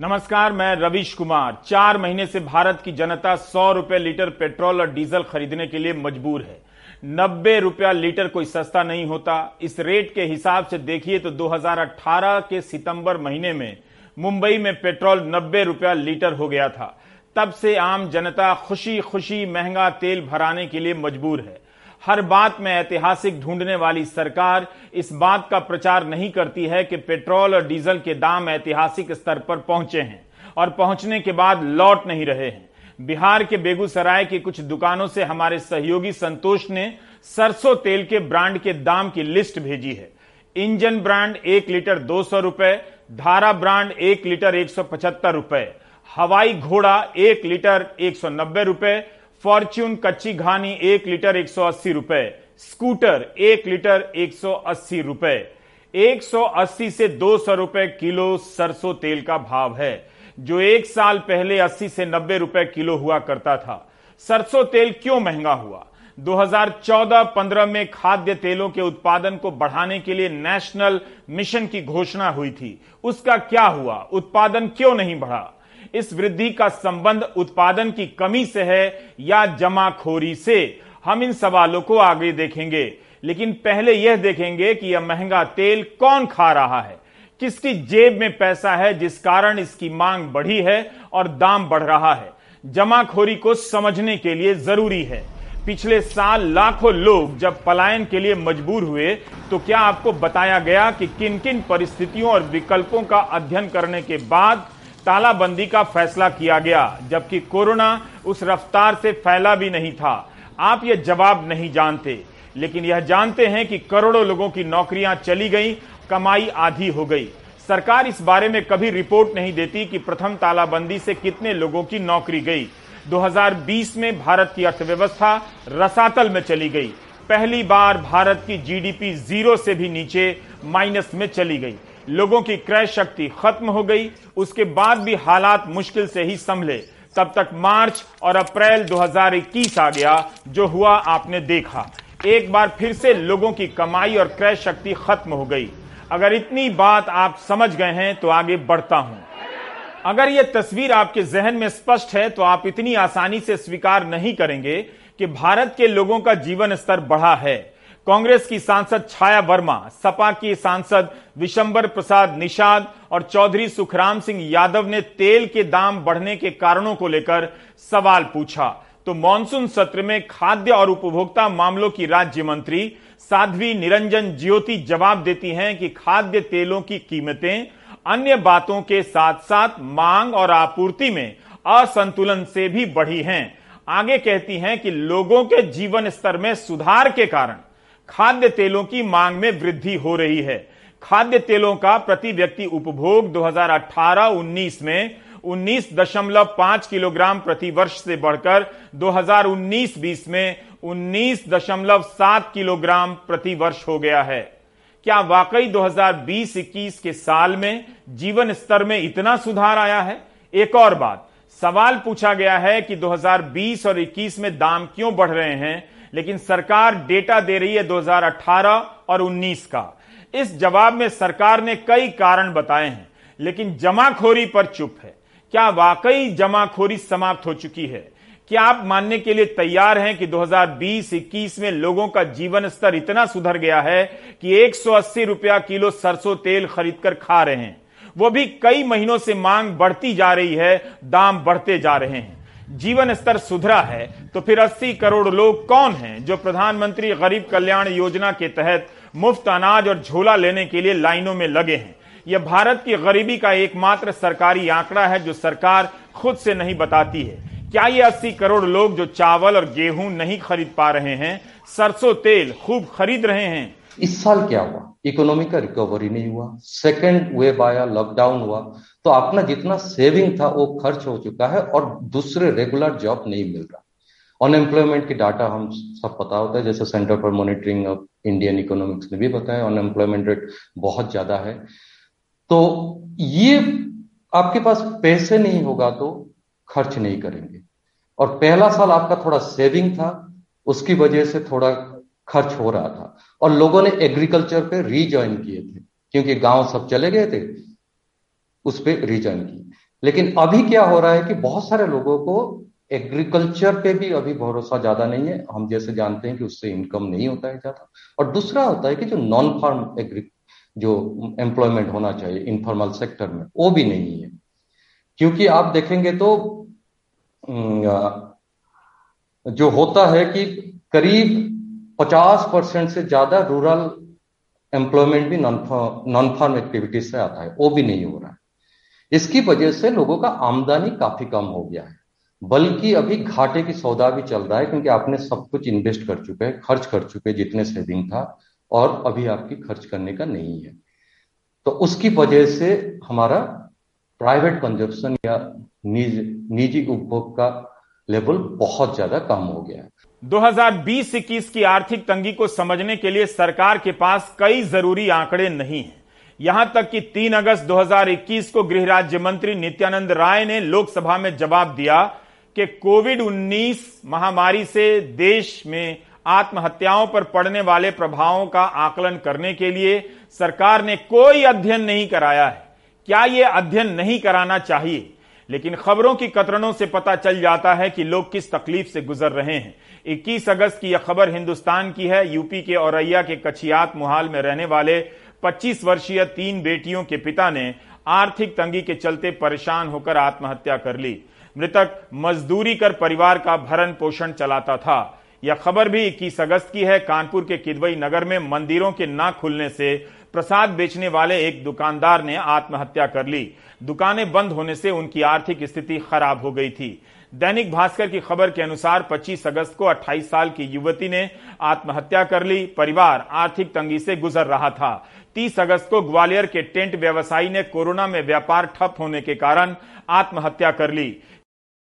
नमस्कार, मैं रविश कुमार। चार महीने से भारत की जनता सौ रुपए लीटर पेट्रोल और डीजल खरीदने के लिए मजबूर है। नब्बे रुपया लीटर कोई सस्ता नहीं होता। इस रेट के हिसाब से देखिए तो 2018 के सितंबर महीने में मुंबई में पेट्रोल नब्बे रुपया लीटर हो गया था। तब से आम जनता खुशी खुशी महँगा तेल भराने के लिए मजबूर है। हर बात में ऐतिहासिक ढूँढने वाली सरकार इस बात का प्रचार नहीं करती है कि पेट्रोल और डीजल के दाम ऐतिहासिक स्तर पर पहुँचे हैं और पहुँचने के बाद लौट नहीं रहे हैं। बिहार के बेगूसराय की कुछ दुकानों से हमारे सहयोगी संतोष ने सरसों तेल के ब्रांड के दाम की लिस्ट भेजी है। इंजन ब्रांड एक लीटर दो सौ रुपए, धारा ब्रांड एक लीटर एक सौ पचहत्तर रुपए, हवाई घोड़ा एक लीटर एक सौ नब्बे रुपए फॉर्च्यून कच्ची घानी एक लीटर एक सौ अस्सी रुपए, स्कूटर एक लीटर एक सौ अस्सी रुपए। एक सौ अस्सी से दो सौ रुपए किलो सरसों तेल का भाव है, जो एक साल पहले अस्सी से नब्बे रुपए किलो हुआ करता था। सरसों तेल क्यों महँगा हुआ? 2014-15 में खाद्य तेलों के उत्पादन को बढ़ाने के लिए नेशनल मिशन की घोषणा हुई थी। उसका क्या हुआ? उत्पादन क्यों नहीं बढ़ा? इस वृद्धि का संबंध उत्पादन की कमी से है या जमाखोरी से? हम इन सवालों को आगे देखेंगे। लेकिन पहले यह देखेंगे कि यह महँगा तेल कौन खा रहा है? किसकी जेब में पैसा है जिस कारण इसकी मांग बढ़ी है और दाम बढ़ रहा है? जमाखोरी को समझने के लिए ज़रूरी है। पिछले साल लाखों लोग जब पलायन के लिए मजबूर हुए तो क्या आपको बताया गया कि किन किन परिस्थितियों और विकल्पों का अध्ययन करने के बाद तालाबंदी का फैसला किया गया, जबकि कोरोना उस रफ्तार से फैला भी नहीं था। आप यह जवाब नहीं जानते, लेकिन यह जानते हैं कि करोड़ों लोगों की नौकरियाँ चली गई, कमाई आधी हो गई। सरकार इस बारे में कभी रिपोर्ट नहीं देती कि प्रथम तालाबंदी से कितने लोगों की नौकरी गई। 2020 में भारत की अर्थव्यवस्था रसातल में चली गई। पहली बार भारत की जीडीपी ज़ीरो से भी नीचे, माइनस में चली गई। लोगों की क्रय शक्ति खत्म हो गई, उसके बाद भी हालात मुश्किल से ही संभले। तब तक मार्च और अप्रैल 2021 आ गया, जो हुआ आपने देखा। एक बार फिर से लोगों की कमाई और क्रय शक्ति खत्म हो गई। अगर इतनी बात आप समझ गए हैं तो आगे बढ़ता हूँ। अगर यह तस्वीर आपके जहन में स्पष्ट है तो आप इतनी आसानी से स्वीकार नहीं करेंगे कि भारत के लोगों का जीवन स्तर बढ़ा है। कांग्रेस की सांसद छाया वर्मा, सपा की सांसद विशंबर प्रसाद निषाद और चौधरी सुखराम सिंह यादव ने तेल के दाम बढ़ने के कारणों को लेकर सवाल पूछा। तो मानसून सत्र में खाद्य और उपभोक्ता मामलों की राज्य मंत्री साध्वी निरंजन ज्योति जवाब देती हैं कि खाद्य तेलों की कीमतें, अन्य बातों के साथ साथ मांग और आपूर्ति में असंतुलन से भी बढ़ी हैं। आगे कहती हैं कि लोगों के जीवन स्तर में सुधार के कारण खाद्य तेलों की मांग में वृद्धि हो रही है। खाद्य तेलों का प्रति व्यक्ति उपभोग 2018-19 में 19.5 किलोग्राम प्रति वर्ष से बढ़कर 2019-20 में 19.7 किलोग्राम प्रति वर्ष हो गया है। क्या वाकई 2020-21 के साल में जीवन स्तर में इतना सुधार आया है? एक और बात, सवाल पूछा गया है कि 2020 और 21 में दाम क्यों बढ़ रहे हैं? लेकिन सरकार डेटा दे रही है 2018 और 19 का। इस जवाब में सरकार ने कई कारण बताए हैं, लेकिन जमाखोरी पर चुप है। क्या वाकई जमाखोरी समाप्त हो चुकी है? क्या आप मानने के लिए तैयार हैं कि 2020-21 में लोगों का जीवन स्तर इतना सुधर गया है कि 180 रुपया किलो सरसों तेल खरीदकर खा रहे हैं? वो भी कई महीनों से मांग बढ़ती जा रही है, दाम बढ़ते जा रहे हैं। जीवन स्तर सुधरा है तो फिर 80 करोड़ लोग कौन हैं जो प्रधानमंत्री गरीब कल्याण योजना के तहत मुफ़्त अनाज और झोला लेने के लिए लाइनों में लगे हैं? यह भारत की गरीबी का एकमात्र सरकारी आंकड़ा है जो सरकार खुद से नहीं बताती है। क्या ये 80 करोड़ लोग जो चावल और गेहूँ नहीं खरीद पा रहे हैं, सरसों तेल खूब खरीद रहे हैं? इस साल क्या हुआ? इकोनॉमी का रिकवरी नहीं हुआ। सेकेंड वेव आया लॉकडाउन हुआ। तो अपना जितना सेविंग था, वो खर्च हो चुका है और दूसरे रेगुलर जॉब नहीं मिल रहा। अनएम्प्लॉयमेंट की डाटा हम सब पता होता है, जैसे centre for monitoring of Indian economics ने भी बताया अनएम्प्लॉयमेंट रेट बहुत ज़्यादा है। तो ये आपके पास पैसे नहीं होगा तो खर्च नहीं करेंगे। और पहला साल आपका थोड़ा सेविंग था, उसकी वजह से थोड़ा खर्च हो रहा था। और लोगों ने एग्रीकल्चर पे रीज्वाइन किए थे, क्योंकि गाँव सब चले गए थे, उस पर रिजॉइन की लेकिन अभी क्या हो रहा है कि बहुत सारे लोगों को एग्रीकल्चर पे भी अभी भरोसा ज़्यादा नहीं है। हम जैसे जानते हैं कि उससे इनकम नहीं होता है ज़्यादा। और दूसरा होता है कि जो नॉन फार्म एग्री जो एम्प्लॉयमेंट होना चाहिए इनफॉर्मल सेक्टर में, वो भी नहीं है। क्योंकि आप देखेंगे तो जो होता है कि करीब 50 परसेंट से ज़्यादा रूरल एम्प्लॉयमेंट भी नॉन फार्म एक्टिविटीज़ से आता है। वो भी नहीं हो रहा है। इसकी वजह से लोगों का आमदनी काफ़ी कम हो गया है। बल्कि अभी घाटे की सौदा भी चल रहा है, क्योंकि आपने सब कुछ इन्वेस्ट कर चुके हैं, खर्च कर चुके हैं, जितने सेविंग था, और अभी आपकी खर्च करने का नहीं है। तो उसकी वजह से हमारा प्राइवेट कंजप्शन या निज, निजी उपभोग का लेवल बहुत ज़्यादा कम हो गया है। 2020-21 की आर्थिक तंगी को समझने के लिए सरकार के पास कई ज़रूरी आंकड़े नहीं हैं। यहाँ तक कि 3 अगस्त 2021 को गृह राज्य मंत्री नित्यानंद राय ने लोकसभा में जवाब दिया कि कोविड 19 महामारी से देश में आत्महत्याओं पर पड़ने वाले प्रभावों का आकलन करने के लिए सरकार ने कोई अध्ययन नहीं कराया है। क्या यह अध्ययन नहीं कराना चाहिए? लेकिन खबरों की कतरनों से पता चल जाता है कि लोग किस तकलीफ़ से गुजर रहे हैं। 21 अगस्त की यह खबर हिंदुस्तान की है। यूपी के औरैया के कछियात मुहाल में रहने वाले 25 वर्षीय तीन बेटियों के पिता ने आर्थिक तंगी के चलते परेशान होकर आत्महत्या कर ली। मृतक मजदूरी कर परिवार का भरण पोषण चलाता था। यह खबर भी 21 अगस्त की है। कानपुर के किदवई नगर में मंदिरों के ना खुलने से प्रसाद बेचने वाले एक दुकानदार ने आत्महत्या कर ली। दुकानें बंद होने से उनकी आर्थिक स्थिति खराब हो गई थी। दैनिक भास्कर की खबर के अनुसार 25 अगस्त को 28 साल की युवती ने आत्महत्या कर ली। परिवार आर्थिक तंगी से गुजर रहा था। 30 अगस्त को ग्वालियर के टेंट व्यवसायी ने कोरोना में व्यापार ठप होने के कारण आत्महत्या कर ली।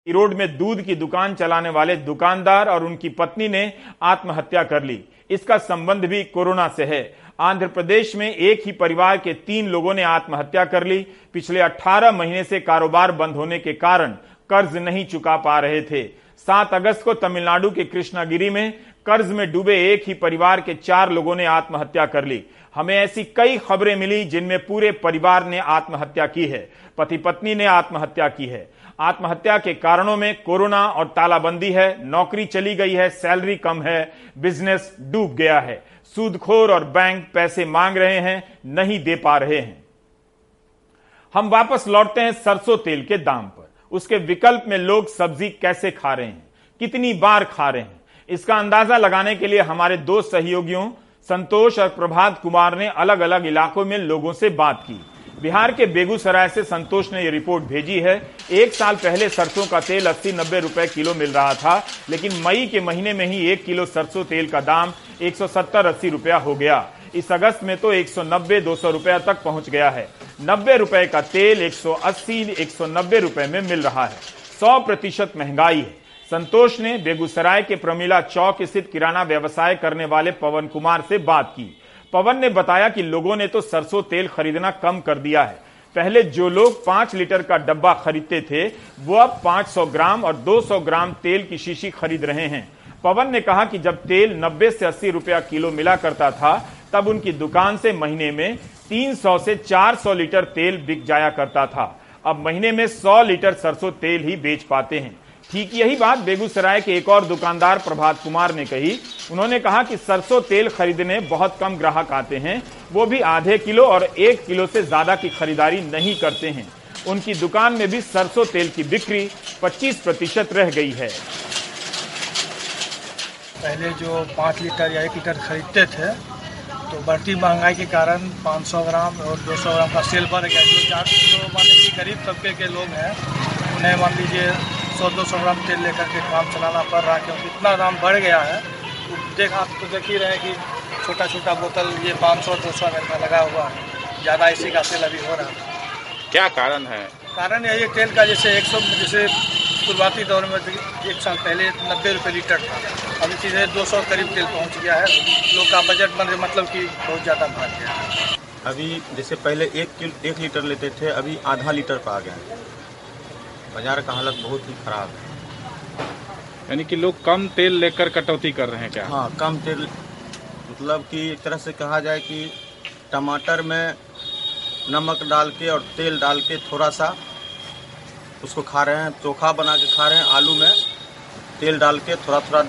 रोड में दूध की दुकान चलाने वाले दुकानदार और उनकी पत्नी ने आत्महत्या कर ली। इसका संबंध भी कोरोना से है। आंध्र प्रदेश में एक ही परिवार के तीन लोगों ने आत्महत्या कर ली। पिछले 18 महीने से कारोबार बंद होने के कारण कर्ज नहीं चुका पा रहे थे। सात अगस्त को तमिलनाडु के कृष्णागिरी में कर्ज में डूबे एक ही परिवार के चार लोगों ने आत्महत्या कर ली। हमें ऐसी कई खबरें मिली जिनमें पूरे परिवार ने आत्महत्या की है। पति पत्नी ने आत्महत्या की है। आत्महत्या के कारणों में कोरोना और तालाबंदी है, नौकरी चली गई है, सैलरी कम है, बिज़नेस डूब गया है। सूदखोर और बैंक पैसे मांग रहे हैं, नहीं दे पा रहे हैं। हम वापस लौटते हैं सरसों तेल के दाम पर। उसके विकल्प में लोग सब्ज़ी कैसे खा रहे हैं, कितनी बार खा रहे हैं। इसका अंदाज़ा लगाने के लिए हमारे दो सहयोगियों, संतोष और प्रभात कुमार ने अलग अलग इलाकों में लोगों से बात की। बिहार के बेगूसराय से संतोष ने यह रिपोर्ट भेजी है। एक साल पहले सरसों का तेल अस्सी नब्बे रुपए किलो मिल रहा था, लेकिन मई के महीने में ही एक किलो सरसों तेल का दाम 170 अस्सी रुपया हो गया। इस अगस्त में तो 190 200 रुपया तक पहुँच गया है। नब्बे रुपए का तेल 180 190 रुपए में मिल रहा है। 100 प्रतिशत महँगाई है। संतोष ने बेगूसराय के प्रमिला चौक स्थित किराना व्यवसाय करने वाले पवन कुमार से बात की। पवन ने बताया कि लोगों ने तो सरसों तेल खरीदना कम कर दिया है। पहले जो लोग पाँच लीटर का डब्बा खरीदते थे, वो अब 500 ग्राम और 200 ग्राम तेल की शीशी खरीद रहे हैं। पवन ने कहा कि जब तेल 90 से 80 रुपया किलो मिला करता था तब उनकी दुकान से महीने में 300 से 400 लीटर तेल बिक जाया करता था। अब महीने में 100 लीटर सरसों तेल ही बेच पाते हैं। ठीक यही बात बेगूसराय के एक और दुकानदार प्रभात कुमार ने कही। उन्होंने कहा कि सरसों तेल खरीदने बहुत कम ग्राहक आते हैं। वो भी आधे किलो और एक किलो से ज़्यादा की खरीदारी नहीं करते हैं। उनकी दुकान में भी सरसों तेल की बिक्री 25 प्रतिशत रह गई है। पहले जो पाँच लीटर या एक लीटर खरीदते थे तो बढ़ती महँगाई के कारण 500 ग्राम और 200 ग्राम का सेल बढ़ गया। जो चार किलो मान लीजिए गरीब तबके के लोग हैं, उन्हें मान लीजिए सौ दो सौ ग्राम तेल लेकर के काम चलाना पड़ रहा है, क्योंकि इतना दाम बढ़ गया है। तो देख, आप तो देख ही रहे हैं कि छोटा छोटा बोतल ये पाँच सौ, दो सौ का लगा हुआ है। ज़्यादा इसी का सेल अभी हो रहा है। क्या कारण है? कारण यही है तेल का जैसे एक सौ जैसे शुरुआती दौर में तो एक साल पहले नब्बे रुपये लीटर था। अभी सीधे दो सौ करीब तेल पहुँच गया है। लोग का बजट बन रहा मतलब कि बहुत ज़्यादा बढ़ गया है। अभी जैसे पहले एक किलो एक लीटर लेते थे अभी आधा लीटर पर आ गया बाज़ार का हालत बहुत ही खराब है। यानी कि लोग कम तेल लेकर कटौती कर रहे हैं क्या? हाँ कम तेल मतलब कि एक तरह से कहा जाए कि टमाटर में नमक डाल के और तेल डाल के थोड़ा सा उसको खा रहे हैं, चोखा बना के खा रहे हैं आलू में। तेल डाल के थोड़ा थोड़ा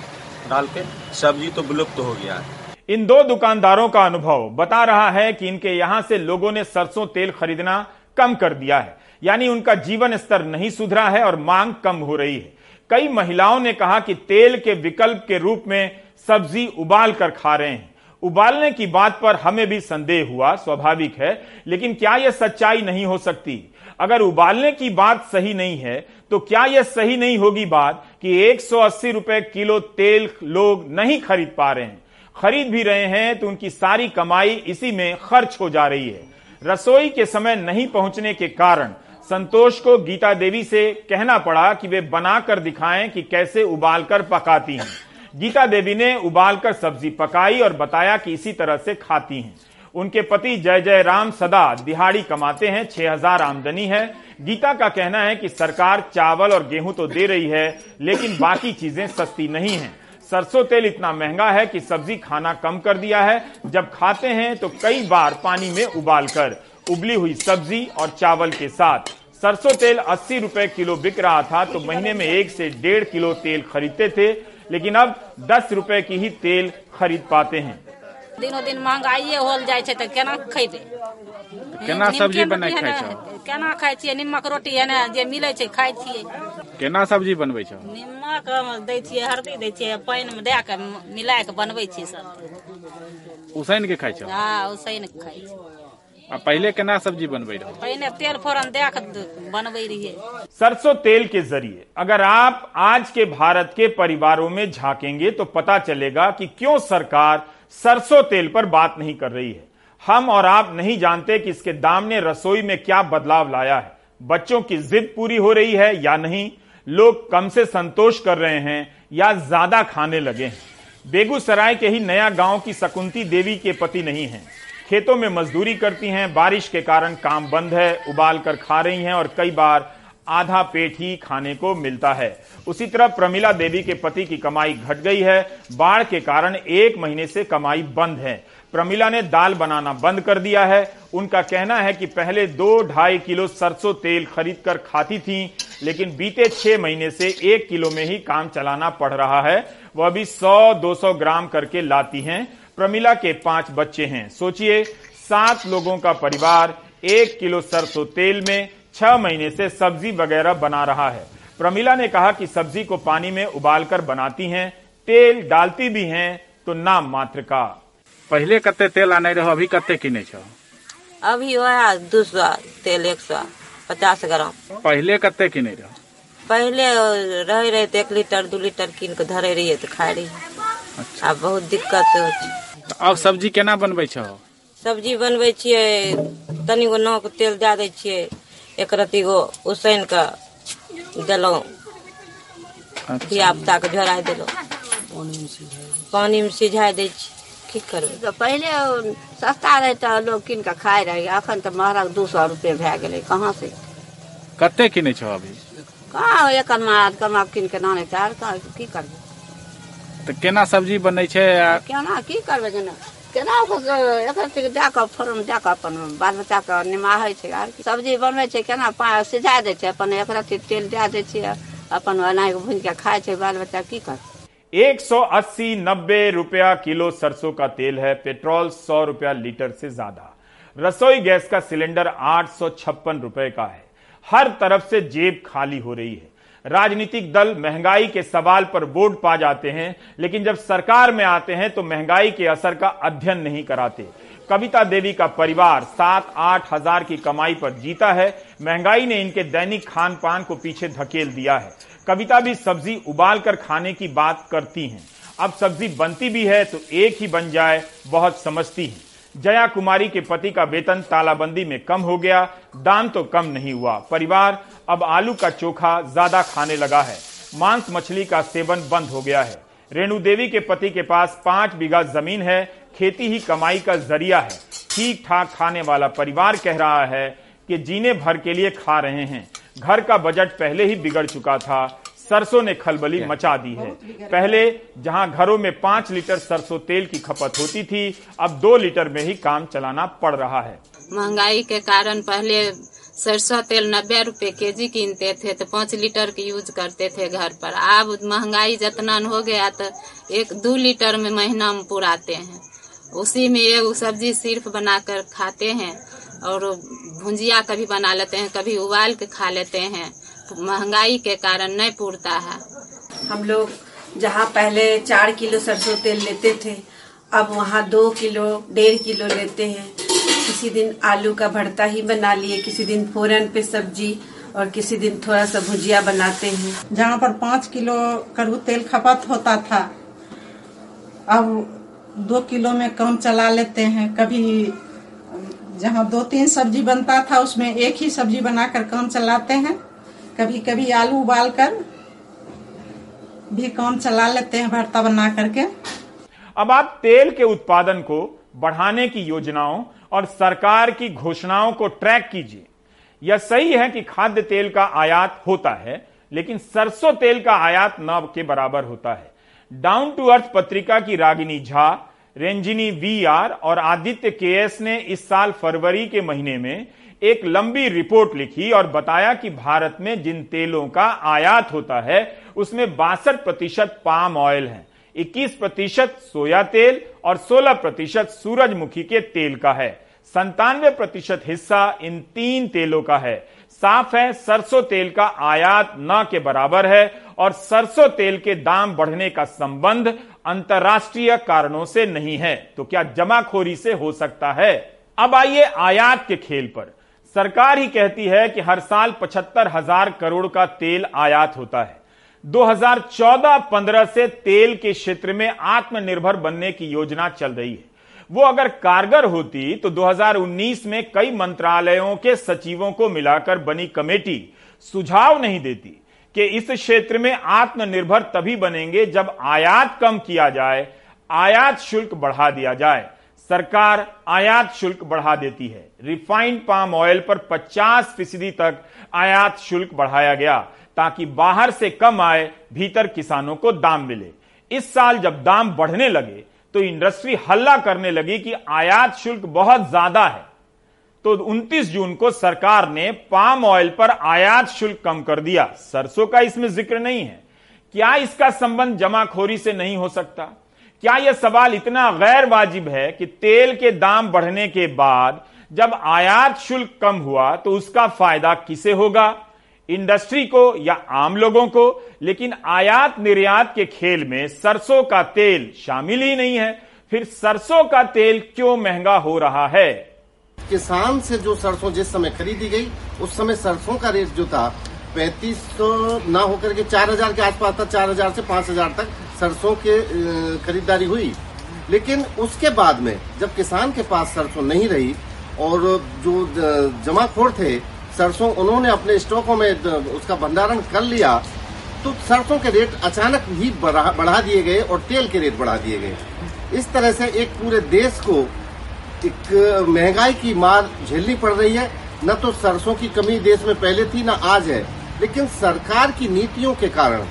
डाल के, सब्ज़ी तो विलुप्त हो गया है। इन दो दुकानदारों का अनुभव बता रहा है कि इनके यहाँ से लोगों ने सरसों तेल खरीदना कम कर दिया है, यानी उनका जीवन स्तर नहीं सुधरा है और मांग कम हो रही है। कई महिलाओं ने कहा कि तेल के विकल्प के रूप में सब्ज़ी उबाल कर खा रहे हैं। उबालने की बात पर हमें भी संदेह हुआ, स्वाभाविक है, लेकिन क्या यह सच्चाई नहीं हो सकती? अगर उबालने की बात सही नहीं है तो क्या यह सही नहीं होगी बात कि 180 रुपए किलो तेल लोग नहीं खरीद पा रहे हैं? खरीद भी रहे हैं तो उनकी सारी कमाई इसी में खर्च हो जा रही है। रसोई के समय नहीं पहुँचने के कारण संतोष को गीता देवी से कहना पड़ा कि वे बनाकर दिखाएँ कि कैसे उबालकर पकाती हैं। गीता देवी ने उबालकर सब्ज़ी पकाई और बताया कि इसी तरह से खाती हैं। उनके पति जय जय राम सदा दिहाड़ी कमाते हैं, छह हज़ार आमदनी है। गीता का कहना है कि सरकार चावल और गेहूँ तो दे रही है, लेकिन बाकी चीज़ें सस्ती नहीं है। सरसों तेल इतना महँगा है कि सब्ज़ी खाना कम कर दिया है। जब खाते हैं तो कई बार पानी में उबालकर उबली हुई सब्ज़ी और चावल के साथ। सरसों तेल अस्सी रुपए किलो बिक रहा था तो महीने में एक से डेढ़ किलो तेल खरीदते थे। लेकिन अब दस रुपए की ही तेल खरीद पाते हैं। दिनो दिन महंगाइए होल जाइ छै तऽ केना खैबै केना सब्ज़ी रोटी खाइ है केना खाइ छियै? निमक रोटी है ने जे मिलै छै खाइ छियै। केना सब्ज़ी बनबै छौ? निमक दै छियै हल्दी दै छियै पानिमे दए कऽ मिलाय कऽ बनबै छियै सब। उसैन के खाइ छौ? हँ उसैन कऽ खाइ छियै। आ पहिले केना सब्ज़ी बनबै रहो? पहिने तेल फोरन कऽ बनबै रहियै। सरसों तेल के ज़रिए। अगर आप आज के भारत के परिवारों में झांकेंगे तो पता चलेगा कि क्यों सरकार सरसों तेल पर बात नहीं कर रही है। हम और आप नहीं जानते कि इसके दाम ने रसोई में क्या बदलाव लाया है। बच्चों की जिद पूरी हो रही है या नहीं? लोग कम से संतोष कर रहे हैं या ज़्यादा खाने लगे हैं? बेगूसराय के ही नया गाँव की शकुंती देवी के पति नहीं हैं। खेतों में मजदूरी करती हैं, बारिश के कारण काम बंद है, उबाल कर खा रही हैं और कई बार आधा पेट ही खाने को मिलता है। उसी तरह प्रमिला देवी के पति की कमाई घट गई है, बाढ़ के कारण एक महीने से कमाई बंद है। प्रमिला ने दाल बनाना बंद कर दिया है। उनका कहना है कि पहले दो ढाई किलो सरसों तेल खरीद कर खाती थी, लेकिन बीते छह महीने से एक किलो में ही काम चलाना पड़ रहा है। वह अभी 100-200 ग्राम करके लाती हैं। प्रमिला के पाँच बच्चे हैं। सोचिए सात लोगों का परिवार एक किलो सरसों तेल में छह महीने से सब्ज़ी वगैरह बना रहा है। प्रमिला ने कहा कि सब्ज़ी को पानी में उबालकर बनाती हैं तेल डालती भी हैं तो नाम मात्र का। पहले कते तेल आनै रहो अभी कते किनै छौ? अभी वह दू सौ तेल एक सौ पचास ग्राम। पहिले कते किनै रहो? पहले रहे रहे तो एक लीटर दू लीटर कीन के धरे रहिए तो खाए रहिए। आब बहुत दिक्कत छै तऽ अब सब्ज़ी केना बनबै छौ सब्ज़ी बनबै छियै तनी गो नाव के तेल दए दै छियै एक रत्ती गो उसैन कऽ देलहुँ। धिया पुता के झोराइ देलहुँ। पानी में सिझाइ दै छी। की करबै? तऽ पहिले सस्ता रहै तऽ लोग कीन कऽ खाय रहे अखन तऽ महरक दू सौ रुपये भए गेलै कहाँ से? कते किनै छौ अभी? कहाँ एक अनमा कमा कीन के नाने चार की करबै? तऽ केना सब्ज़ी बनै छै आ केना की करबै केना केना ओकर एक रत्ती दए कऽ फोरन दए कऽ अपन बाल बच्चा के निमाहै छै आर की। सब्ज़ी बनबै छै केना पा सिझा दै छै अपन एक रत्ती तेल दए दै छियै अपन एना भून के खाय छै बाल बच्चा की करतै? 180 90 रुपया किलो सरसों का तेल है पेट्रोल 100 रुपया लीटर से ज़्यादा। रसोई गैस का सिलेंडर आठ सौ छप्पन रुपए का है। हर तरफ़ से जेब खाली हो रही है। राजनीतिक दल महँगाई के सवाल पर वोट पा जाते हैं, लेकिन जब सरकार में आते हैं तो महँगाई के असर का अध्ययन नहीं कराते। कविता देवी का परिवार सात आठ हज़ार की कमाई पर जीता है, महँगाई ने इनके दैनिक खान पान को पीछे धकेल दिया है। कविता भी सब्ज़ी उबाल कर खाने की बात करती हैं। अब सब्ज़ी बनती भी है तो एक ही बन जाए, बहुत समझती हैं। जया कुमारी के पति का वेतन तालाबंदी में कम हो गया, दाम तो कम नहीं हुआ। परिवार, अब आलू का चोखा ज़्यादा खाने लगा है। मांस मछली का सेवन बंद हो गया है। रेणु देवी के पति के पास पाँच बीघा ज़मीन है, खेती ही कमाई का ज़रिया है। ठीक ठाक खाने वाला परिवार कह रहा है कि जीने भर के लिए खा रहे हैं। घर का बजट पहले ही बिगड़ चुका था। सरसों ने खलबली मचा दी है। पहले जहाँ घरों में पाँच लीटर सरसों तेल की खपत होती थी अब दो लीटर में ही काम चलाना पड़ रहा है। महँगाई के कारण पहले सरसों तेल नब्बे रुपए के जी कीनते थे तो पाँच लीटर के यूज़ करते थे घर पर। अब महँगाई जितना हो गया तो एक दो लीटर में महीना में पुराते हैं। उसी में एक सब्ज़ी सिर्फ़ बनाकर खाते हैं और भुंजिया कभी बना लेते हैं कभी उबाल के खा लेते हैं। महँगाई के कारण नहीं पुरता है। हम लोग जहाँ पहले चार किलो सरसों तेल लेते थे अब वहाँ दो किलो डेढ़ किलो लेते हैं। किसी दिन आलू का भरता ही बना लिए किसी दिन फोरन पे सब्ज़ी और किसी दिन थोड़ा सा भुजिया बनाते हैं। जहाँ पर पाँच किलो कड़ू तेल खपत होता था अब दो किलो में कम चला लेते हैं। कभी जहाँ दो तीन सब्ज़ी बनता था उसमें एक ही सब्ज़ी बनाकर काम चलाते हैं। कभी कभी आलू उबाल कर भी काम चला लेते हैं भरता बना करके। अब आप तेल के उत्पादन को बढ़ाने की योजनाओं और सरकार की घोषणाओं को ट्रैक कीजिए। यह सही है कि खाद्य तेल का आयात होता है, लेकिन सरसों तेल का आयात न के बराबर होता है। डाउन टू अर्थ पत्रिका की रागिनी झा, रेंजिनी वी आर और आदित्य केएस ने इस साल फरवरी के महीने में एक लंबी रिपोर्ट लिखी और बताया कि भारत में जिन तेलों का आयात होता है, उसमें बासठ प्रतिशत पाम ऑयल है 21 प्रतिशत सोया तेल और 16 प्रतिशत सूरजमुखी के तेल का है। संतानवे प्रतिशत हिस्सा इन तीन तेलों का है। साफ़ है, सरसों तेल का आयात न के बराबर है और सरसों तेल के दाम बढ़ने का संबंध अंतर्राष्ट्रीय कारणों से नहीं है। तो क्या जमाखोरी से हो सकता है? अब आइए आयात के खेल पर। सरकार ही कहती है कि हर साल पचहत्तर हज़ार करोड़ का तेल आयात होता है। 2014-15 से तेल के क्षेत्र में आत्मनिर्भर बनने की योजना चल रही है। वो अगर कारगर होती तो 2019 में कई मंत्रालयों के सचिवों को मिलाकर बनी कमेटी सुझाव नहीं देती कि इस क्षेत्र में आत्मनिर्भर तभी बनेंगे जब आयात कम किया जाए, आयात शुल्क बढ़ा दिया जाए। सरकार आयात शुल्क बढ़ा देती है। रिफाइंड पाम ऑयल पर 50 फ़ीसदी तक आयात शुल्क बढ़ाया गया, ताकि बाहर से कम आए भीतर किसानों को दाम मिले। इस साल जब दाम बढ़ने लगे तो इंडस्ट्री हल्ला करने लगी कि आयात शुल्क बहुत ज़्यादा है। तो 29 जून को सरकार ने पाम ऑयल पर आयात शुल्क कम कर दिया। सरसों का इसमें ज़िक्र नहीं है। क्या इसका संबंध जमाखोरी से नहीं हो सकता? क्या यह सवाल इतना गैर वाजिब है कि तेल के दाम बढ़ने के बाद जब आयात शुल्क कम हुआ तो उसका फ़ायदा किसे होगा? इंडस्ट्री को या आम लोगों को? लेकिन आयात निर्यात के खेल में सरसों का तेल शामिल ही नहीं है। फिर सरसों का तेल क्यों महँगा हो रहा है? किसान से जो सरसों जिस समय खरीदी गई, उस समय सरसों का रेट जो था, पैंतीस सौ न होकर के चार हज़ार के आसपास था, चार हज़ार से पाँच हज़ार तक। सरसों के खरीदारी हुई। लेकिन उसके बाद में जब किसान के पास सरसों नहीं रही और जो जमाखोर थे सरसों उन्होंने अपने स्टॉकों में उसका भंडारण कर लिया तो सरसों के रेट अचानक ही बढ़ा, दिए गए और तेल के रेट बढ़ा दिए गए। इस तरह से एक पूरे देश को एक महँगाई की मार झेलनी पड़ रही है। न तो सरसों की कमी देश में पहले थी न आज है। लेकिन सरकार की नीतियों के कारण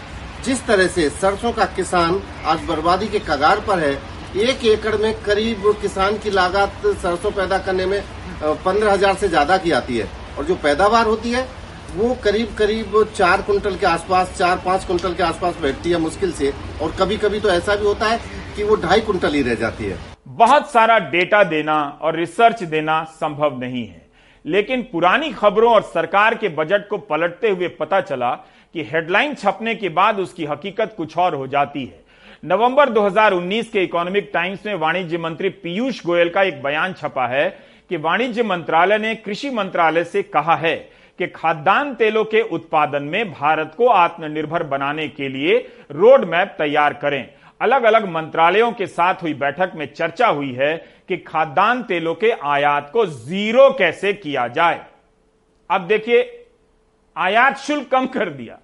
जिस तरह से सरसों का किसान आज बर्बादी के कगार पर है, एक एकड़ में करीब किसान की लागत सरसों पैदा करने में पंद्रह हज़ार से ज़्यादा की आती है। और जो पैदावार होती है, वो करीब करीब चार कुंटल के आसपास चार पाँच कुंटल के आसपास बैठती है मुश्किल से। और कभी कभी तो ऐसा भी होता है कि वो ढाई कुंटल ही रह जाती है। बहुत सारा डेटा देना और रिसर्च देना संभव नहीं है। लेकिन पुरानी खबरों और सरकार के बजट को पलटते हुए पता चला कि हेडलाइन छपने के बाद उसकी हकीकत कुछ और हो जाती है। नवंबर 2019 के इकोनॉमिक टाइम्स में वाणिज्य मंत्री पीयूष गोयल का एक बयान छपा है कि वाणिज्य मंत्रालय ने कृषि मंत्रालय से कहा है कि खाद्यान्न तेलों के उत्पादन में भारत को आत्मनिर्भर बनाने के लिए रोड मैप तैयार करें। अलग अलग मंत्रालयों के साथ हुई बैठक में चर्चा हुई है कि खाद्यान्न तेलों के आयात को ज़ीरो कैसे किया जाए। अब देखिए आयात शुल्क कम कर दिया।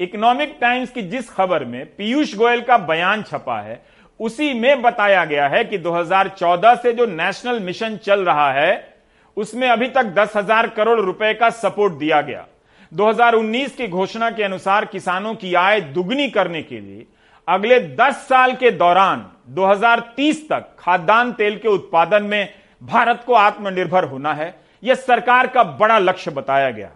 इकोनॉमिक टाइम्स की जिस खबर में पीयूष गोयल का बयान छपा है, उसी में बताया गया है कि 2014 से जो नेशनल मिशन चल रहा है, उसमें अभी तक दस हज़ार करोड़ रुपए का सपोर्ट दिया गया। 2019 की घोषणा के अनुसार किसानों की आय दुगनी करने के लिए अगले 10 साल के दौरान 2030 तक खाद्यान्न तेल के उत्पादन में भारत को आत्मनिर्भर होना है। यह सरकार का बड़ा लक्ष्य बताया गया।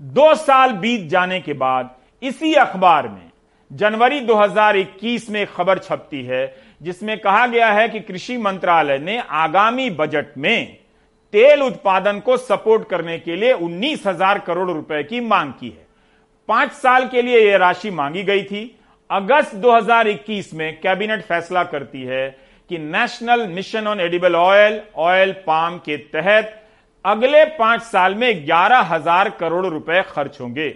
दो साल बीत जाने के बाद इसी अखबार में जनवरी 2021 में खबर छपती है, जिसमें कहा गया है कि कृषि मंत्रालय ने आगामी बजट में तेल उत्पादन को सपोर्ट करने के लिए उन्नीस हज़ार करोड़ रुपए की मांग की है। पाँच साल के लिए यह राशि मांगी गई थी। अगस्त 2021 में कैबिनेट फैसला करती है कि national mission on edible oil oil palm के तहत अगले पाँच साल में ग्यारह हज़ार करोड़ रुपए खर्च होंगे।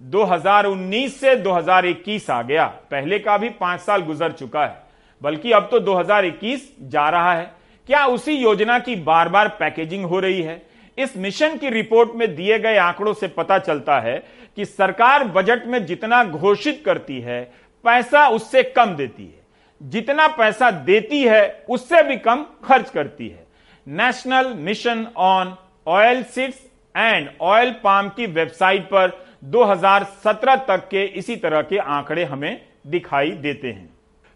2019 से 2021 आ गया। पहले का भी पाँच साल गुजर चुका है, बल्कि अब तो 2021 जा रहा है। क्या उसी योजना की बार बार पैकेजिंग हो रही है? इस मिशन की रिपोर्ट में दिए गए आंकड़ों से पता चलता है कि सरकार बजट में जितना घोषित करती है, पैसा उससे कम देती है। जितना पैसा देती है, उससे भी कम खर्च करती है। National mission on oil seeds and oil palm की वेबसाइट पर 2017 तक के इसी तरह के आंकड़े हमें दिखाई देते हैं।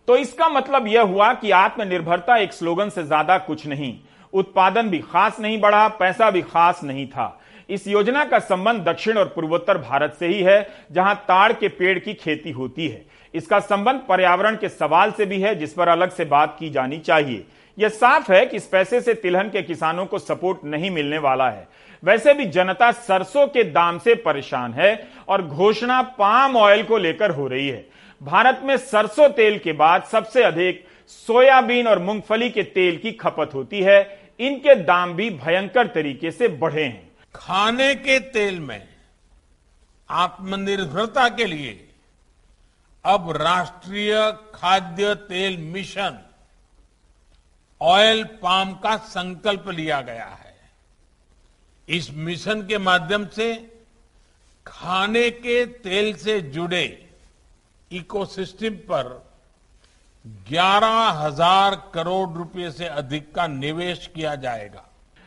तो इसका मतलब यह हुआ कि आत्मनिर्भरता एक स्लोगन से ज़्यादा कुछ नहीं। उत्पादन भी खास नहीं बढ़ा, पैसा भी खास नहीं था। इस योजना का संबंध दक्षिण और पूर्वोत्तर भारत से ही है, जहाँ ताड़ के पेड़ की खेती होती है। इसका संबंध पर्यावरण के सवाल से भी है, जिस पर अलग से बात की जानी चाहिए। यह साफ़ है कि इस पैसे से तिलहन के किसानों को सपोर्ट नहीं मिलने वाला है। वैसे भी जनता सरसों के दाम से परेशान है और घोषणा पाम ऑयल को लेकर हो रही है। भारत में सरसों तेल के बाद सबसे अधिक सोयाबीन और मूंगफली के तेल की खपत होती है। इनके दाम भी भयंकर तरीके से बढ़े हैं। खाने के तेल में आत्मनिर्भरता के लिए अब राष्ट्रीय खाद्य तेल मिशन ऑयल पाम का संकल्प लिया गया है। इस मिशन के माध्यम से खाने के तेल से जुड़े इकोसिस्टम पर ग्यारह हज़ार करोड़ रुपए से अधिक का निवेश किया जाएगा।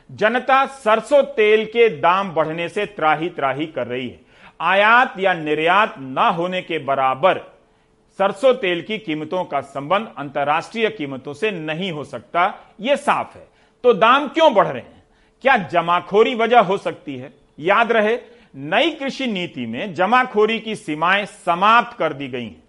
जनता सरसों तेल के दाम बढ़ने से त्राही त्राही कर रही है। आयात या निर्यात न होने के बराबर सरसों तेल की कीमतों का संबंध अंतर्राष्ट्रीय कीमतों से नहीं हो सकता यह साफ़ है। तो दाम क्यों बढ़ रहे हैं? क्या जमाखोरी वजह हो सकती है? याद रहे, नई कृषि नीति में जमाखोरी की सीमाएँ समाप्त कर दी गई हैं।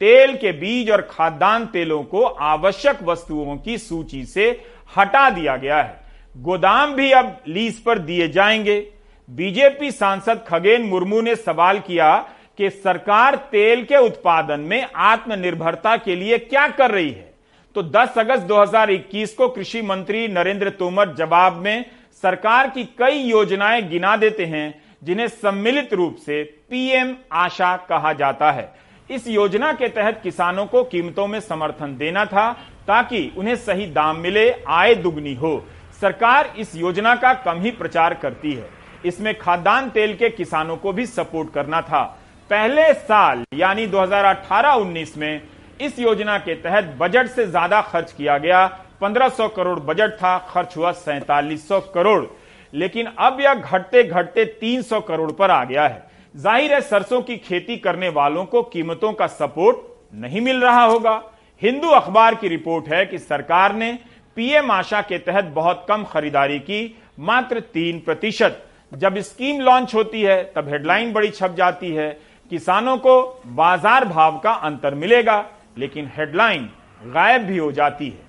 तेल के बीज और खाद्यान्न तेलों को आवश्यक वस्तुओं की सूची से हटा दिया गया है। गोदाम भी अब लीज पर दिए जाएँगे। बीजेपी सांसद खगेन मुर्मू ने सवाल किया कि सरकार तेल के उत्पादन में आत्मनिर्भरता के लिए क्या कर रही है? तो 10 अगस्त 2021 को कृषि मंत्री नरेंद्र तोमर जवाब में सरकार की कई योजनाएँ गिना देते हैं, जिन्हें सम्मिलित रूप से पीएम आशा कहा जाता है। इस योजना के तहत किसानों को कीमतों में समर्थन देना था, ताकि उन्हें सही दाम मिले, आय दुगनी हो। सरकार इस योजना का कम ही प्रचार करती है। इसमें खाद्यान्न तेल के किसानों को भी सपोर्ट करना था। पहले साल, यानी 2018-19 में, इस योजना के तहत बजट से ज़्यादा खर्च किया गया। 1500 करोड़ बजट था, खर्च हुआ सैतालीस करोड़। लेकिन अब यह घटते घटते 300 करोड़ पर आ गया है। ज़ाहिर है सरसों की खेती करने वालों को कीमतों का सपोर्ट नहीं मिल रहा होगा। हिंदू अखबार की रिपोर्ट है कि सरकार ने पीएम आशा के तहत बहुत कम खरीदारी की, मात्र तीन प्रतिशत। जब स्कीम लॉन्च होती है, तब हेडलाइन बड़ी छप जाती है। किसानों को बाज़ार भाव का अंतर मिलेगा, लेकिन हेडलाइन गायब भी हो जाती है।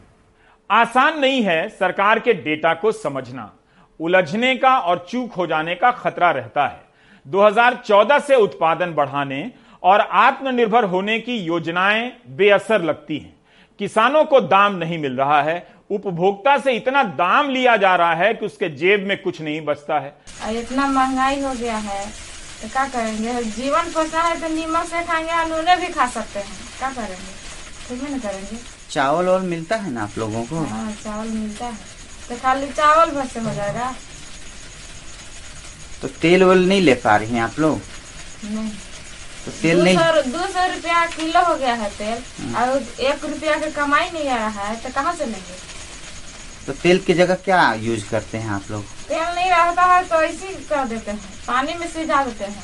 आसान नहीं है सरकार के डेटा को समझना। उलझने का और चूक हो जाने का खतरा रहता है। 2014 से उत्पादन बढ़ाने और आत्मनिर्भर होने की योजनाएँ बेअसर लगती हैं। किसानों को दाम नहीं मिल रहा है। उपभोक्ता से इतना दाम लिया जा रहा है कि उसके जेब में कुछ नहीं बचता है। इतना महँगाई हो गया है। तो क्या करेंगे? जीवन पोषण है तो नीमक से खाएँगे अनूने भी खा सकते हैं। क्या करेंगे? ठीक है ना करेंगे। चावल और मिलता है ना आप लोगों को? हाँ चावल मिलता है। तो खाली चावल भर से हो जाएगा। तो तेल वेल नहीं ले पा रही हैं आप लोग? नहीं। तो तेल नहीं दो सौ रुपया किलो हो गया है तेल। और एक रुपया का कमाई नहीं आ रहा है तो कहाँ से लेंगे? तो तेल की जगह क्या यूज़ करते हैं आप लोग? तेल नहीं रहता है तो ऐसे ही कर देते हैं। पानी में सिझा देते हैं।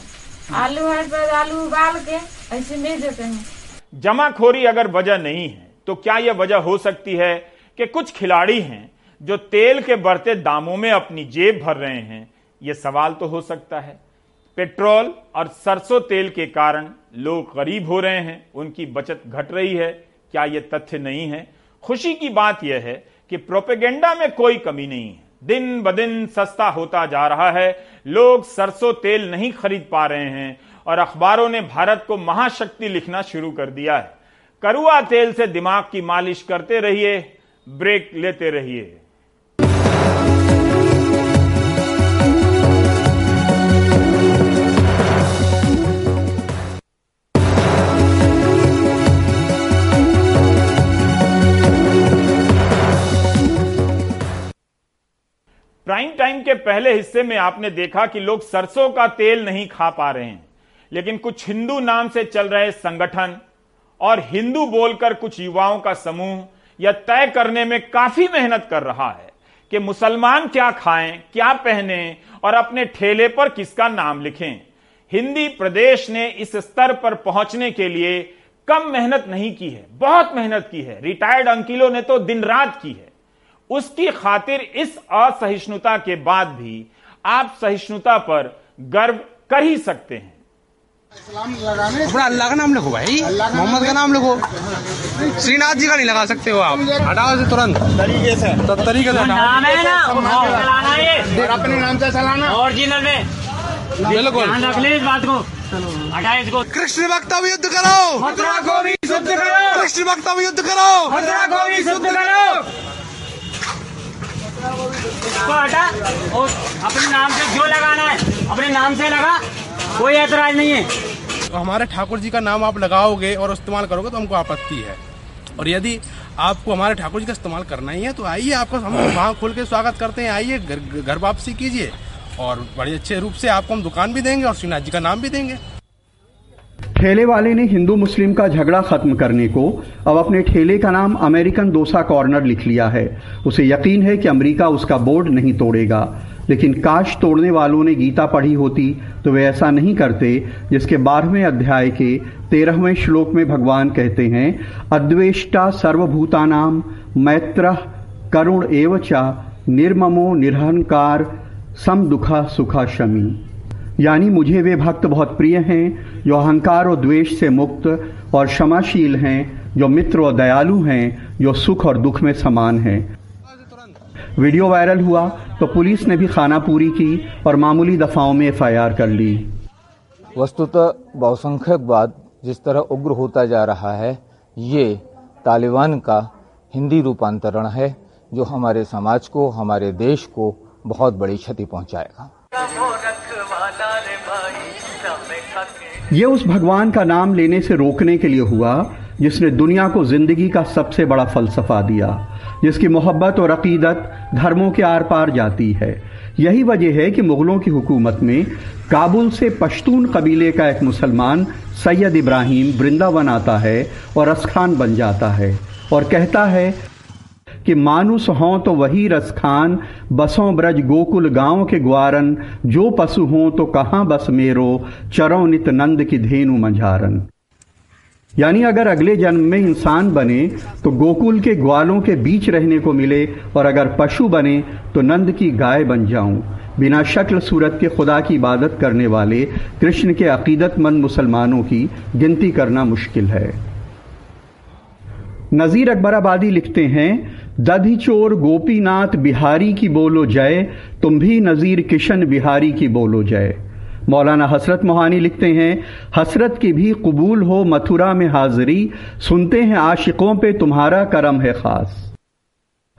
आलू है तो आलू उबाल के ऐसे बेच देते हैं। जमाखोरी अगर वजह नहीं है तो क्या यह वजह हो सकती है कि कुछ खिलाड़ी हैं जो तेल के बढ़ते दामों में अपनी जेब भर रहे हैं? यह सवाल तो हो सकता है। पेट्रोल और सरसों तेल के कारण लोग गरीब हो रहे हैं, उनकी बचत घट रही है। क्या यह तथ्य नहीं है? खुशी की बात यह है कि प्रोपेगेंडा में कोई कमी नहीं है। दिन ब दिन सस्ता होता जा रहा है। लोग सरसों तेल नहीं खरीद पा रहे हैं और अखबारों ने भारत को महाशक्ति लिखना शुरू कर दिया है। करुआ तेल से दिमाग की मालिश करते रहिए, ब्रेक लेते रहिए। प्राइम टाइम के पहले हिस्से में आपने देखा कि लोग सरसों का तेल नहीं खा पा रहे हैं। लेकिन कुछ हिंदू नाम से चल रहे संगठन और हिंदू बोलकर कुछ युवाओं का समूह यह तय करने में काफ़ी मेहनत कर रहा है कि मुसलमान क्या खाएँ, क्या पहने और अपने ठेले पर किसका नाम लिखें। हिंदी प्रदेश ने इस स्तर पर पहुँचने के लिए कम मेहनत नहीं की है, बहुत मेहनत की है। रिटायर्ड अंकिलों ने तो दिन रात की है। उसकी खातिर इस असहिष्णुता के बाद भी आप सहिष्णुता पर गर्व कर ही सकते हैं। अपना अल्लाह का नाम लिखो भाई। मोहम्मद का नाम लिखो। श्रीनाथ जी का नहीं लगा सकते हो आप। हटाओ से तुरंत। तरीके से। तो तरीके से नाम है। ना अपने नाम से चलाना। ओरिजिनल में। बिल्कुल। ध्यान रख ले इस बात को। हटा इसको। कृष्ण भक्त भी युद्ध करो मथुरा को भी शुद्ध करो। कृष्ण भक्त युद्ध करो मथुरा को भी शुद्ध करो। इसको हटा। और अपने नाम से जो लगाना है, अपने नाम से लगा, कोई ऐतराज नहीं है। तो हमारे ठाकुर जी का नाम आप लगाओगे और इस्तेमाल करोगे तो हमको आपत्ति है। और यदि आपको हमारे ठाकुर जी का इस्तेमाल करना ही है तो आइए आपको हम वहाँ खोल के स्वागत करते हैं। आइए, घर वापसी कीजिए। और बड़े अच्छे रूप से आपको हम दुकान भी देंगे और श्रीनाथ जी का नाम भी देंगे। ठेले वाले ने हिंदू मुस्लिम का झगड़ा खत्म करने को अब अपने ठेले का नाम अमेरिकन डोसा कॉर्नर लिख लिया है। उसे यकीन है कि अमेरिका उसका बोर्ड नहीं तोड़ेगा। लेकिन काश तोड़ने वालों ने गीता पढ़ी होती तो वे ऐसा नहीं करते, जिसके बारहवें अध्याय के तेरहवें श्लोक में भगवान कहते हैं, अद्वेष्टा सर्वभूतानाम मैत्र करुण एवचा निर्ममो निरहंकार सम दुखा सुखा शमी यानी मुझे वे भक्त बहुत प्रिय हैं, जो अहंकार और द्वेष से मुक्त और क्षमाशील हैं, जो मित्र और दयालु हैं, जो सुख और दुख में समान हैं। वीडियो वायरल हुआ तो पुलिस ने भी खाना पूरी की और मामूली दफाओं में एफआईआर कर ली। वस्तुतः बहुसंख्यकवाद जिस तरह उग्र होता जा रहा है, ये तालिबान का हिंदी रूपांतरण है, जो हमारे समाज को, हमारे देश को बहुत बड़ी क्षति पहुंचाएगा। ये उस भगवान का नाम लेने से रोकने के लिए हुआ, जिसने दुनिया को ज़िंदगी का सबसे बड़ा फलसफा दिया, जिसकी मोहब्बत और अकीदत धर्मों के आर पार जाती है। यही वजह है कि मुगलों की हुकूमत में काबुल से पश्तून कबीले का एक मुसलमान सैयद इब्राहिम वृंदावन आता है और रसखान बन जाता है और कहता है कि मानुस हों तो वही रसखान, बसों ब्रज गोकुल गाँव के ग्वारन, जो पशु हों तो कहाँ बस मेरो, चरो नित नंद की धेनु मंझारन। यानी अगर अगले जन्म में इंसान बने तो गोकुल के ग्वालों के बीच रहने को मिले, और अगर पशु बने तो नंद की गाय बन जाऊँ। बिना शक्ल सूरत के खुदा की इबादत करने वाले, कृष्ण के अकीदतमंद मुसलमानों की गिनती करना मुश्किल है। नजीर अकबराबादी लिखते हैं दधि चोर गोपीनाथ बिहारी की बोलो जय, तुम भी नजीर किशन बिहारी की बोलो जय। मौलाना हसरत मोहानी लिखते हैं, हसरत की भी कबूल हो मथुरा में हाजिरी, सुनते हैं आशिकों पे तुम्हारा करम है खास।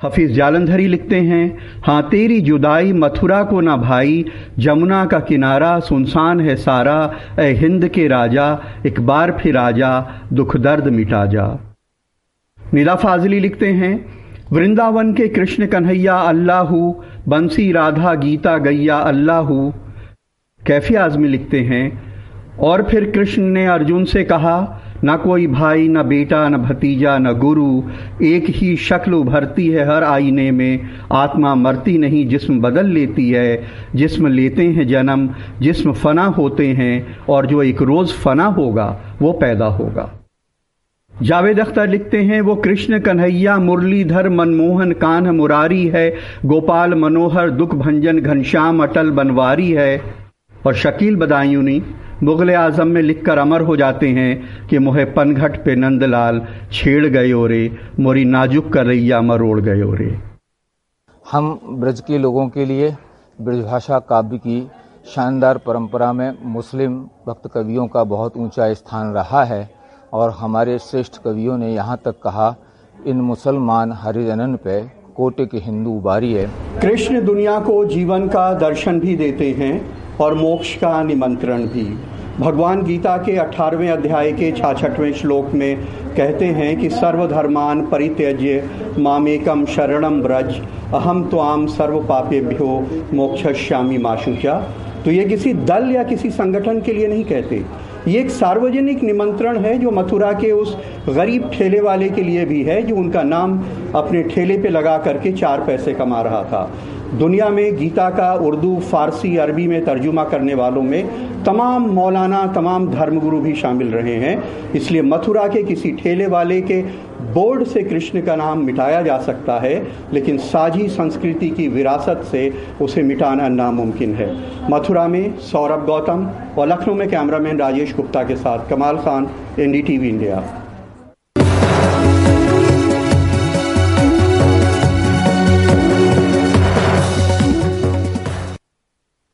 हफीज जालंधरी लिखते हैं हाँ तेरी जुदाई मथुरा को ना भाई, जमुना का किनारा सुनसान है सारा, ए हिंद के राजा, एक बार फिर आजा, दुख दर्द मिटा जा। निदा फाजली लिखते हैं वृंदावन के कृष्ण कन्हैया, अल्लाहू, बंसी राधा, गीता गैया, अल्लाहू। कैफी आजमी लिखते हैं, और फिर कृष्ण ने अर्जुन से कहा, न कोई भाई, न बेटा, न भतीजा, न गुरु, एक ही शक्ल उभरती है हर आईने में। आत्मा मरती नहीं, जिस्म बदल लेती है। जिस्म लेते हैं जन्म, जिस्म फना होते हैं, और जो एक रोज़ फना होगा, वो पैदा होगा। जावेद अख्तर लिखते हैं, वो कृष्ण कन्हैया, मुरलीधर, मनमोहन, कान्ह मुरारी है, गोपाल, मनोहर, दुख भंजन, घनश्याम, अटल बनवारी है। और शकील बदायूनी, मुगल आज़म में लिखकर अमर हो जाते हैं कि मोहे पनघट पे नंदलाल छेड़ गयो रे मोरी नाजुक कर करैया मरोड़ गयो रे हम ब्रज के लोगों के लिए ब्रजभाषा काव्य की शानदार परंपरा में मुस्लिम भक्त कवियों का बहुत ऊँचा स्थान रहा है। और हमारे श्रेष्ठ कवियों ने यहाँ तक कहा, इन मुसलमान हरिजनन पे कोटे के हिंदू उबारी है। कृष्ण दुनिया को जीवन का दर्शन भी देते हैं और मोक्ष का निमंत्रण भी। भगवान गीता के 18वें अध्याय के छाछठवें श्लोक में कहते हैं कि सर्वधर्मान परित्यज्य मामेकम शरणम ब्रज अहम त्वाम सर्व पापेभ्यो मोक्षश्यामी माशुचा तो ये किसी दल या किसी संगठन के लिए नहीं कहते। ये एक सार्वजनिक निमंत्रण है जो मथुरा के उस गरीब ठेले वाले के लिए भी है, जो उनका नाम अपने ठेले पे लगा करके चार पैसे कमा रहा था। दुनिया में गीता का उर्दू, फारसी, अरबी में तर्जुमा करने वालों में तमाम मौलाना, तमाम धर्मगुरु भी शामिल रहे हैं। इसलिए मथुरा के किसी ठेले वाले के बोर्ड से कृष्ण का नाम मिटाया जा सकता है, लेकिन साझी संस्कृति की विरासत से उसे मिटाना नामुमकिन है। मथुरा में सौरभ गौतम और लखनऊ में कैमरामैन राजेश गुप्ता के साथ कमाल खान, एनडीटीवी इंडिया।